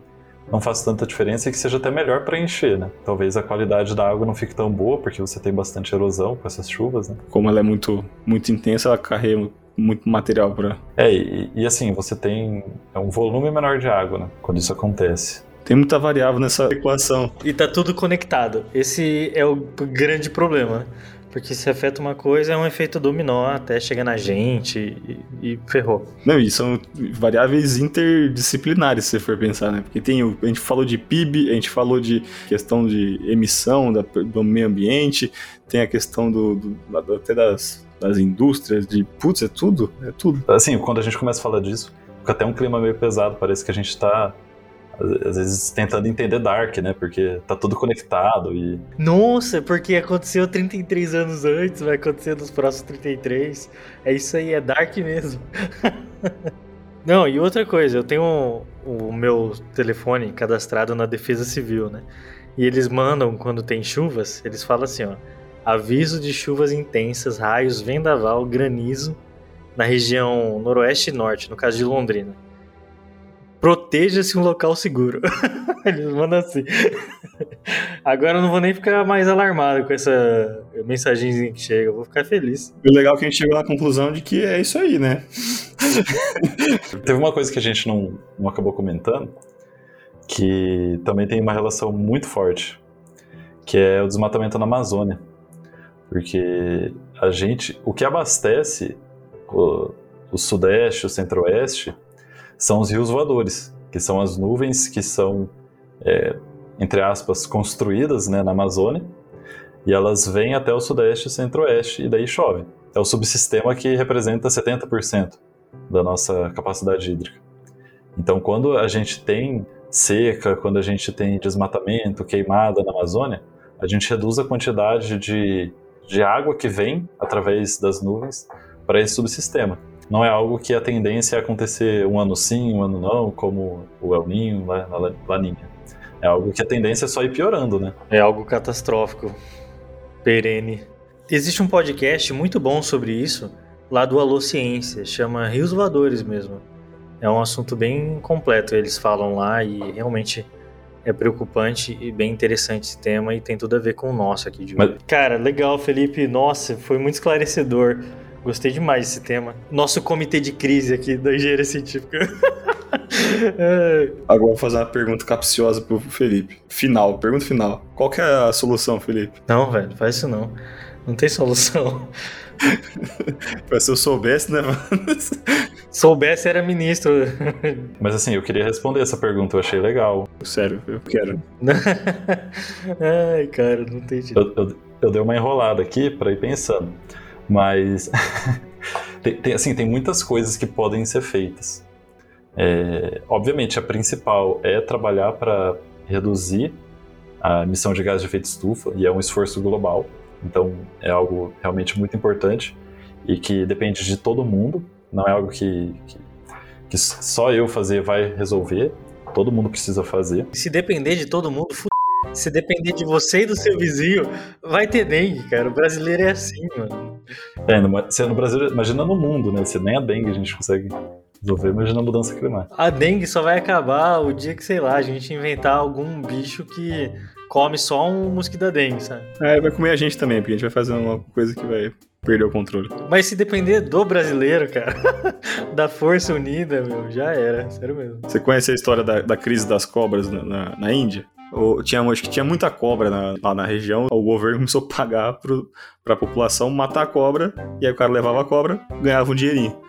não faz tanta diferença e que seja até melhor para encher, né? Talvez a qualidade da água não fique tão boa, porque você tem bastante erosão com essas chuvas, né? Como ela é muito, muito intensa, ela carrega muito material para. É, e, e, assim, você tem é um volume menor de água, né? Quando isso acontece. Tem muita variável nessa equação. E tá tudo conectado. Esse é o grande problema, né? Porque se afeta uma coisa, é um efeito dominó até chegar na gente e, e, ferrou. Não, e são variáveis interdisciplinares, se você for pensar, né? Porque tem o, a gente falou de PIB, a gente falou de questão de emissão da, do meio ambiente, tem a questão do, do até das das indústrias, de putz, é tudo, é tudo. Assim, quando a gente começa a falar disso, fica até um clima meio pesado, parece que a gente tá às vezes tentando entender Dark, né? Porque tá tudo conectado e. Nossa, porque aconteceu 33 anos antes, vai acontecer nos próximos 33. É isso aí, é Dark mesmo. (laughs) Não, e outra coisa, eu tenho o, meu telefone cadastrado na Defesa Civil, né? E eles mandam, quando tem chuvas, eles falam assim, ó aviso de chuvas intensas, raios, vendaval, granizo na região noroeste e norte, no caso de Londrina. Proteja-se um local seguro. (laughs) Eles mandam assim. Agora eu não vou nem ficar mais alarmado com essa mensagenzinha que chega, eu vou ficar feliz. O legal é que a gente chegou na conclusão de que é isso aí, né? (laughs) Teve uma coisa que a gente não, não acabou comentando, que também tem uma relação muito forte, que é o desmatamento na Amazônia. Porque a gente, o que abastece o, o sudeste, o centro-oeste, são os rios voadores, que são as nuvens que são, é, entre aspas, construídas né, na Amazônia, e elas vêm até o sudeste e centro-oeste, e daí chove. É o subsistema que representa 70% da nossa capacidade hídrica. Então, quando a gente tem seca, quando a gente tem desmatamento, queimada na Amazônia, a gente reduz a quantidade de, de água que vem através das nuvens para esse subsistema. Não é algo que a tendência é acontecer um ano sim, um ano não, como o El Ninho, né, a Laninha. É algo que a tendência é só ir piorando, né? É algo catastrófico, perene. Existe um podcast muito bom sobre isso, lá do Alô Ciência, chama Rios Voadores mesmo. É um assunto bem completo, eles falam lá e realmente é preocupante e bem interessante esse tema e tem tudo a ver com o nosso aqui de hoje. Mas... Cara, legal, Felipe. Nossa, foi muito esclarecedor. Gostei demais desse tema. Nosso comitê de crise aqui da engenharia científica. (laughs) é. Agora vou fazer uma pergunta capciosa pro Felipe. Final, pergunta final. Qual que é a solução, Felipe? Não, velho, faz isso não. Não tem solução. (laughs) se eu soubesse, né, mano? (laughs) Soubesse, era ministro. Mas assim, eu queria responder essa pergunta, eu achei legal. Sério, eu quero. Ai, cara, não tem jeito. Eu, eu, eu dei uma enrolada aqui para ir pensando. Mas (laughs) tem, tem, assim, tem muitas coisas que podem ser feitas. É, obviamente, a principal é trabalhar para reduzir a emissão de gás de efeito estufa, e é um esforço global. Então, é algo realmente muito importante e que depende de todo mundo. Não é algo que, que, que só eu fazer vai resolver. Todo mundo precisa fazer. Se depender de todo mundo. Se depender de você e do seu vizinho, vai ter dengue, cara. O brasileiro é assim, mano. É, no, se é no Brasil, imagina no mundo, né? Se nem a dengue a gente consegue resolver, imagina a mudança climática. A dengue só vai acabar o dia que, sei lá, a gente inventar algum bicho que come só um mosquito da dengue, sabe? É, vai comer a gente também, porque a gente vai fazer uma coisa que vai perder o controle. Mas se depender do brasileiro, cara, (laughs) da força unida, meu, já era, sério mesmo. Você conhece a história da, da crise das cobras na, na, na Índia? Ou, tinha, acho que tinha muita cobra na, lá na região. O governo (laughs) começou a pagar pro, pra população matar a cobra. E aí o cara levava a cobra, ganhava um dinheirinho.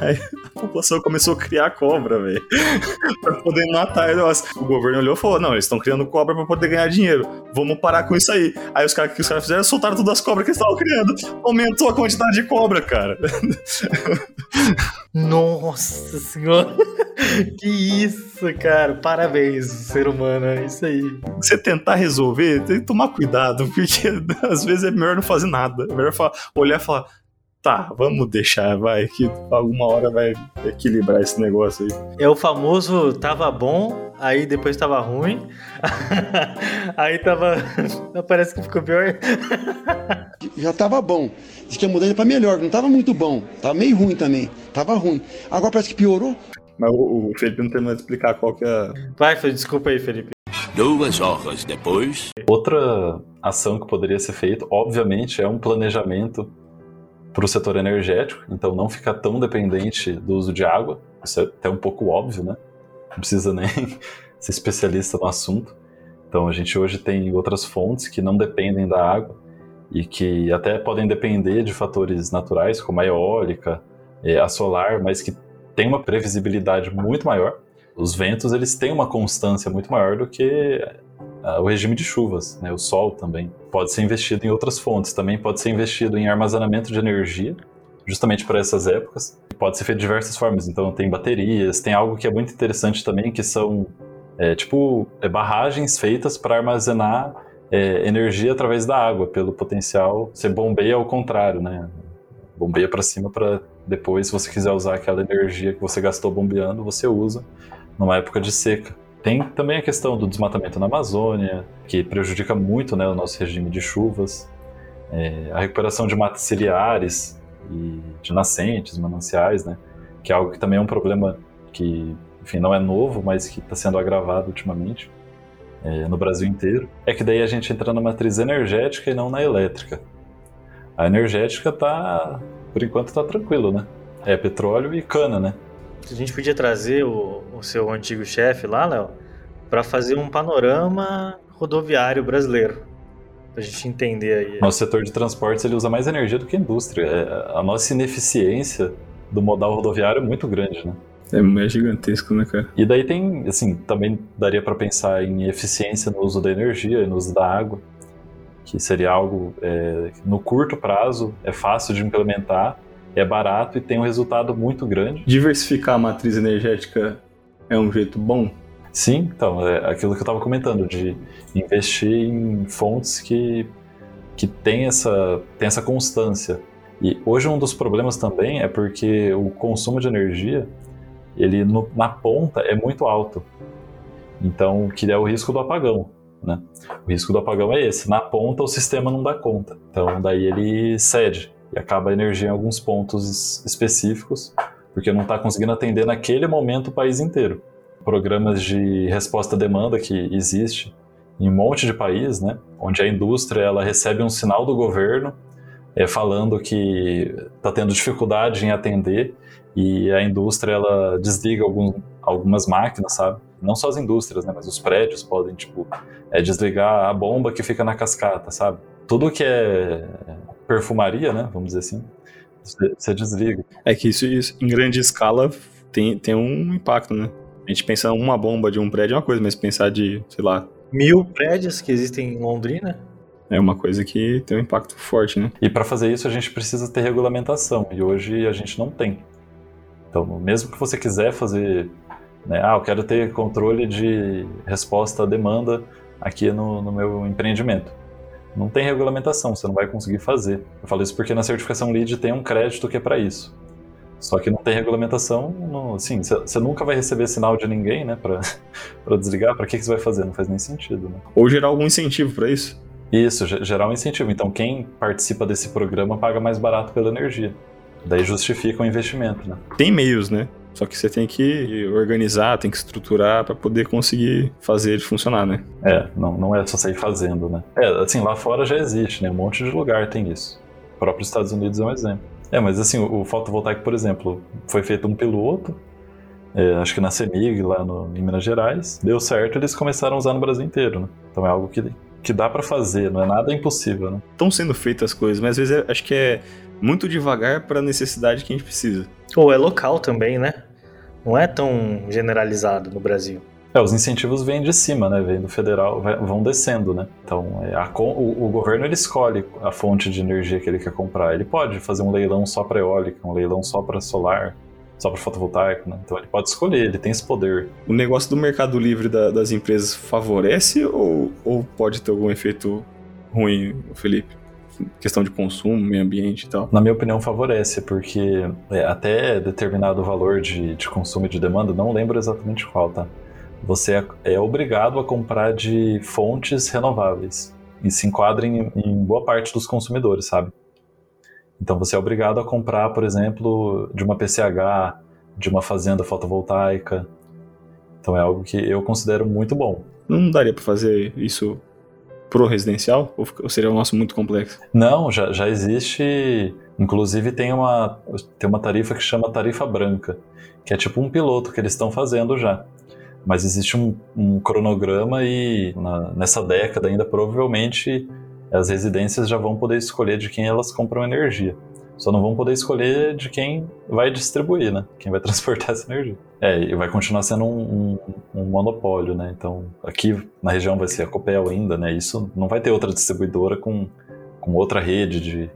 Aí a população começou a criar cobra, velho. (laughs) pra poder matar. O governo olhou e falou: não, eles estão criando cobra pra poder ganhar dinheiro. Vamos parar com isso aí. Aí os caras que os caras fizeram soltaram todas as cobras que eles estavam criando. Aumentou a quantidade de cobra, cara. (laughs) Nossa senhora. (laughs) que isso, cara. Parabéns, ser humano. É isso aí. Você tentar resolver, tem que tomar cuidado, porque às vezes é melhor não fazer nada. É melhor olhar e falar tá, vamos deixar, vai, que alguma hora vai equilibrar esse negócio aí. É o famoso tava bom, aí depois tava ruim, (laughs) aí tava. (laughs) Parece que ficou pior. Já tava bom. Diz que ia mudar pra melhor, não tava muito bom, tava meio ruim também, tava ruim. Agora parece que piorou. Mas o, o Felipe não tem mais explicar qual que é. Vai, desculpa aí, Felipe. Duas horas depois. Outra ação que poderia ser feita, obviamente, é um planejamento para o setor energético, então não ficar tão dependente do uso de água. Isso é até um pouco óbvio, né? Não precisa nem (laughs) ser especialista no assunto. Então a gente hoje tem outras fontes que não dependem da água e que até podem depender de fatores naturais, como a eólica, é, a solar, mas que tem uma previsibilidade muito maior. Os ventos eles têm uma constância muito maior do que uh, o regime de chuvas, né, o sol também. Pode ser investido em outras fontes, também pode ser investido em armazenamento de energia, justamente para essas épocas. Pode ser feito de diversas formas, então tem baterias, tem algo que é muito interessante também, que são é, tipo é, barragens feitas para armazenar é, energia através da água, pelo potencial. Você bombeia ao contrário, né? Bombeia para cima para depois, se você quiser usar aquela energia que você gastou bombeando, você usa numa época de seca. Tem também a questão do desmatamento na Amazônia, que prejudica muito né, o nosso regime de chuvas. É, a recuperação de matas ciliares e de nascentes, mananciais, né? Que é algo que também é um problema que, enfim, não é novo, mas que está sendo agravado ultimamente é, no Brasil inteiro. É que daí a gente entra na matriz energética e não na elétrica. A energética tá, por enquanto, tá tranquilo, né? É petróleo e cana, né? A gente podia trazer o, o seu antigo chefe lá, Léo, para fazer um panorama rodoviário brasileiro. Pra gente entender aí. Nosso setor de transportes ele usa mais energia do que a indústria. É, a nossa ineficiência do modal rodoviário é muito grande, né? É, é gigantesco, né, cara? E daí tem, assim, também daria para pensar em eficiência no uso da energia, no uso da água, que seria algo é, no curto prazo, é fácil de implementar, é barato e tem um resultado muito grande. Diversificar a matriz energética é um jeito bom? Sim, então, é aquilo que eu estava comentando, de investir em fontes que, que tem, essa, tem essa constância. E hoje um dos problemas também é porque o consumo de energia, ele no, na ponta é muito alto. Então, que é o risco do apagão. Né? O risco do apagão é esse. Na ponta, o sistema não dá conta. Então, daí ele cede e acaba a energia em alguns pontos específicos, porque não está conseguindo atender naquele momento o país inteiro. Programas de resposta à demanda que existe em um monte de país, né? onde a indústria ela recebe um sinal do governo é, falando que está tendo dificuldade em atender e a indústria ela desliga algum, algumas máquinas, sabe? Não só as indústrias, né? Mas os prédios podem, tipo, é, desligar a bomba que fica na cascata, sabe? Tudo que é perfumaria, né? Vamos dizer assim, você desliga. É que isso, isso em grande escala tem, tem um impacto, né? A gente pensa uma bomba de um prédio é uma coisa, mas pensar de, sei lá... Mil prédios que existem em Londrina é uma coisa que tem um impacto forte, né? E para fazer isso a gente precisa ter regulamentação e hoje a gente não tem. Então, mesmo que você quiser fazer, né, ah, eu quero ter controle de resposta à demanda aqui no, no meu empreendimento. Não tem regulamentação, você não vai conseguir fazer. Eu falo isso porque na certificação LEED tem um crédito que é para isso. Só que não tem regulamentação, não, assim, você nunca vai receber sinal de ninguém, né, para (laughs) desligar. Para que, que você vai fazer? Não faz nem sentido. Né? Ou gerar algum incentivo para isso. Isso, gerar um incentivo. Então, quem participa desse programa paga mais barato pela energia. Daí justifica o investimento, né? Tem meios, né? Só que você tem que organizar, tem que estruturar para poder conseguir fazer ele funcionar, né? É, não, não é só sair fazendo, né? É, assim, lá fora já existe, né? Um monte de lugar tem isso. O próprio Estados Unidos é um exemplo. É, mas assim, o, o fotovoltaico, por exemplo, foi feito um piloto, é, acho que na CEMIG, lá no, em Minas Gerais, deu certo eles começaram a usar no Brasil inteiro, né? Então é algo que que dá para fazer, não é nada impossível, né? Estão sendo feitas as coisas, mas às vezes é, acho que é muito devagar para a necessidade que a gente precisa. Ou é local também, né? Não é tão generalizado no Brasil. É, os incentivos vêm de cima, né? Vêm do federal, vão descendo, né? Então, é, a, o, o, governo ele escolhe a fonte de energia que ele quer comprar. Ele pode fazer um leilão só para eólica, um leilão só para solar só para fotovoltaico, né? Então ele pode escolher, ele tem esse poder. O negócio do mercado livre da, das empresas favorece ou, ou pode ter algum efeito ruim, Felipe? Questão de consumo, meio ambiente e tal? Na minha opinião, favorece, porque é, até determinado valor de, de consumo e de demanda, não lembro exatamente qual, tá? Você é, é obrigado a comprar de fontes renováveis e se enquadra em, em boa parte dos consumidores, sabe? Então você é obrigado a comprar, por exemplo, de uma PCH, de uma fazenda fotovoltaica. Então é algo que eu considero muito bom. Não daria para fazer isso pro residencial? Ou seria o nosso muito complexo? Não, já, já existe. Inclusive tem uma, tem uma tarifa que chama tarifa branca, que é tipo um piloto que eles estão fazendo já. Mas existe um, um cronograma e na, nessa década ainda provavelmente as residências já vão poder escolher de quem elas compram energia. Só não vão poder escolher de quem vai distribuir, né? Quem vai (laughs) transportar essa energia. É, e vai continuar sendo um, um, um, monopólio, né? Então, aqui na região vai ser a Copel ainda, né? Isso não vai ter outra distribuidora com, com outra rede de,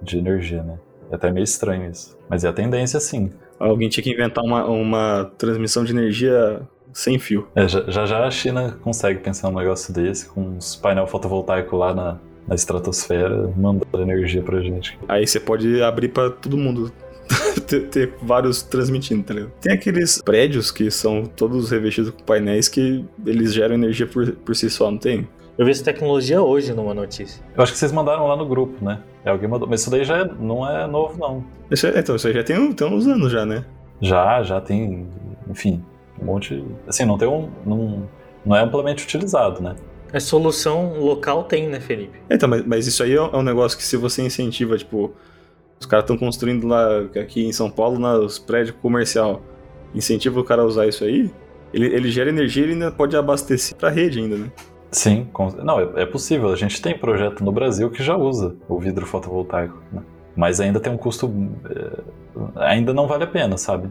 de energia, né? É até meio estranho isso. Mas é a tendência, sim. Alguém tinha que inventar uma, uma transmissão de energia sem fio. É, já, já a China consegue pensar um negócio desse, com uns painel fotovoltaico lá na, na estratosfera, mandando energia pra gente. Aí você pode abrir para todo mundo (laughs) ter, ter, vários transmitindo, tá ligado? Tem aqueles prédios que são todos revestidos com painéis que eles geram energia por, por si só, não tem? Eu vi essa tecnologia hoje numa notícia. Eu acho que vocês mandaram lá no grupo, né? É, alguém mandou. Mas isso daí já é, não é novo, não. Isso é, então, isso já tem, tem uns anos já, né? Já, já tem. Enfim, um monte. Assim, não tem um. Não, não é amplamente utilizado, né? A solução local tem, né, Felipe? Então, mas, mas isso aí é um negócio que se você incentiva, tipo, os caras estão construindo lá aqui em São Paulo, nos prédios comercial, incentiva o cara a usar isso aí, ele, ele gera energia e ele ainda pode abastecer pra rede ainda, né? Sim, não, é, é, possível. A gente tem projeto no Brasil que já usa o vidro fotovoltaico, né? mas ainda tem um custo. É, ainda não vale a pena, sabe?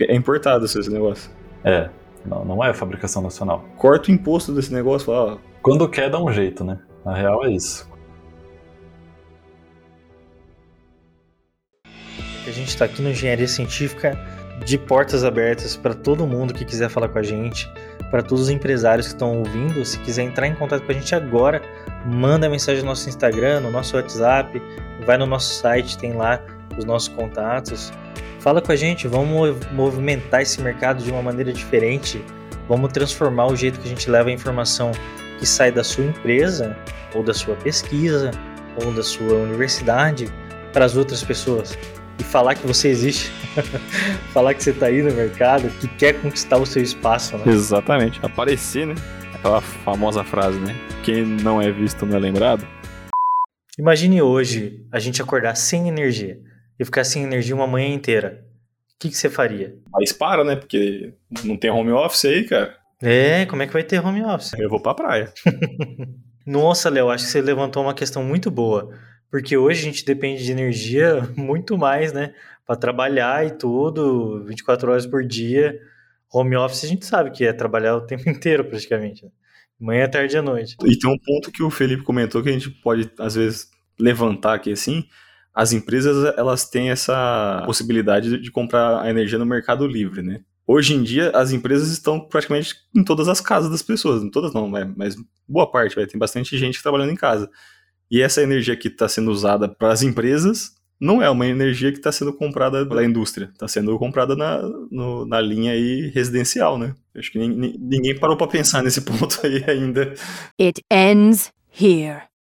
É importado esse negócio. É, não, não é fabricação nacional. Corta o imposto desse negócio, fala. Quando quer, dá um jeito, né? Na real é isso. A gente está aqui no Engenharia Científica de portas abertas para todo mundo que quiser falar com a gente, para todos os empresários que estão ouvindo. Se quiser entrar em contato com a gente agora, manda mensagem no nosso Instagram, no nosso WhatsApp, vai no nosso site, tem lá os nossos contatos. Fala com a gente, vamos movimentar esse mercado de uma maneira diferente. Vamos transformar o jeito que a gente leva a informação que sai da sua empresa, ou da sua pesquisa, ou da sua universidade para as outras pessoas e falar que você existe, (laughs) falar que você está aí no mercado, que quer conquistar o seu espaço. Né? Exatamente, aparecer, né? Aquela famosa frase, né? Quem não é visto não é lembrado. Imagine hoje a gente acordar sem energia e ficar sem energia uma manhã inteira. O que, que você faria? Mas para, né? Porque não tem home office aí, cara. É, como é que vai ter home office? Eu vou pra praia. (laughs) Nossa, Léo, acho que você levantou uma questão muito boa. Porque hoje a gente depende de energia (laughs) muito mais, né? Para trabalhar e tudo, 24 horas por dia. Home office a gente sabe que é trabalhar o (laughs) tempo inteiro praticamente. Né? Manhã, tarde e noite. E tem um ponto que o Felipe comentou que a gente pode, às vezes, levantar aqui assim. As empresas, elas têm essa possibilidade de comprar a energia no mercado livre, né? Hoje em dia, as empresas estão praticamente em todas as casas das pessoas. Em todas não, mas boa parte. Tem bastante gente trabalhando em casa. E essa energia que está sendo usada para as empresas não é uma energia que está sendo comprada pela indústria, está sendo comprada na, no, na linha aí residencial, né? Acho que ninguém, ninguém parou para pensar nesse (laughs) ponto aí ainda. It ends here.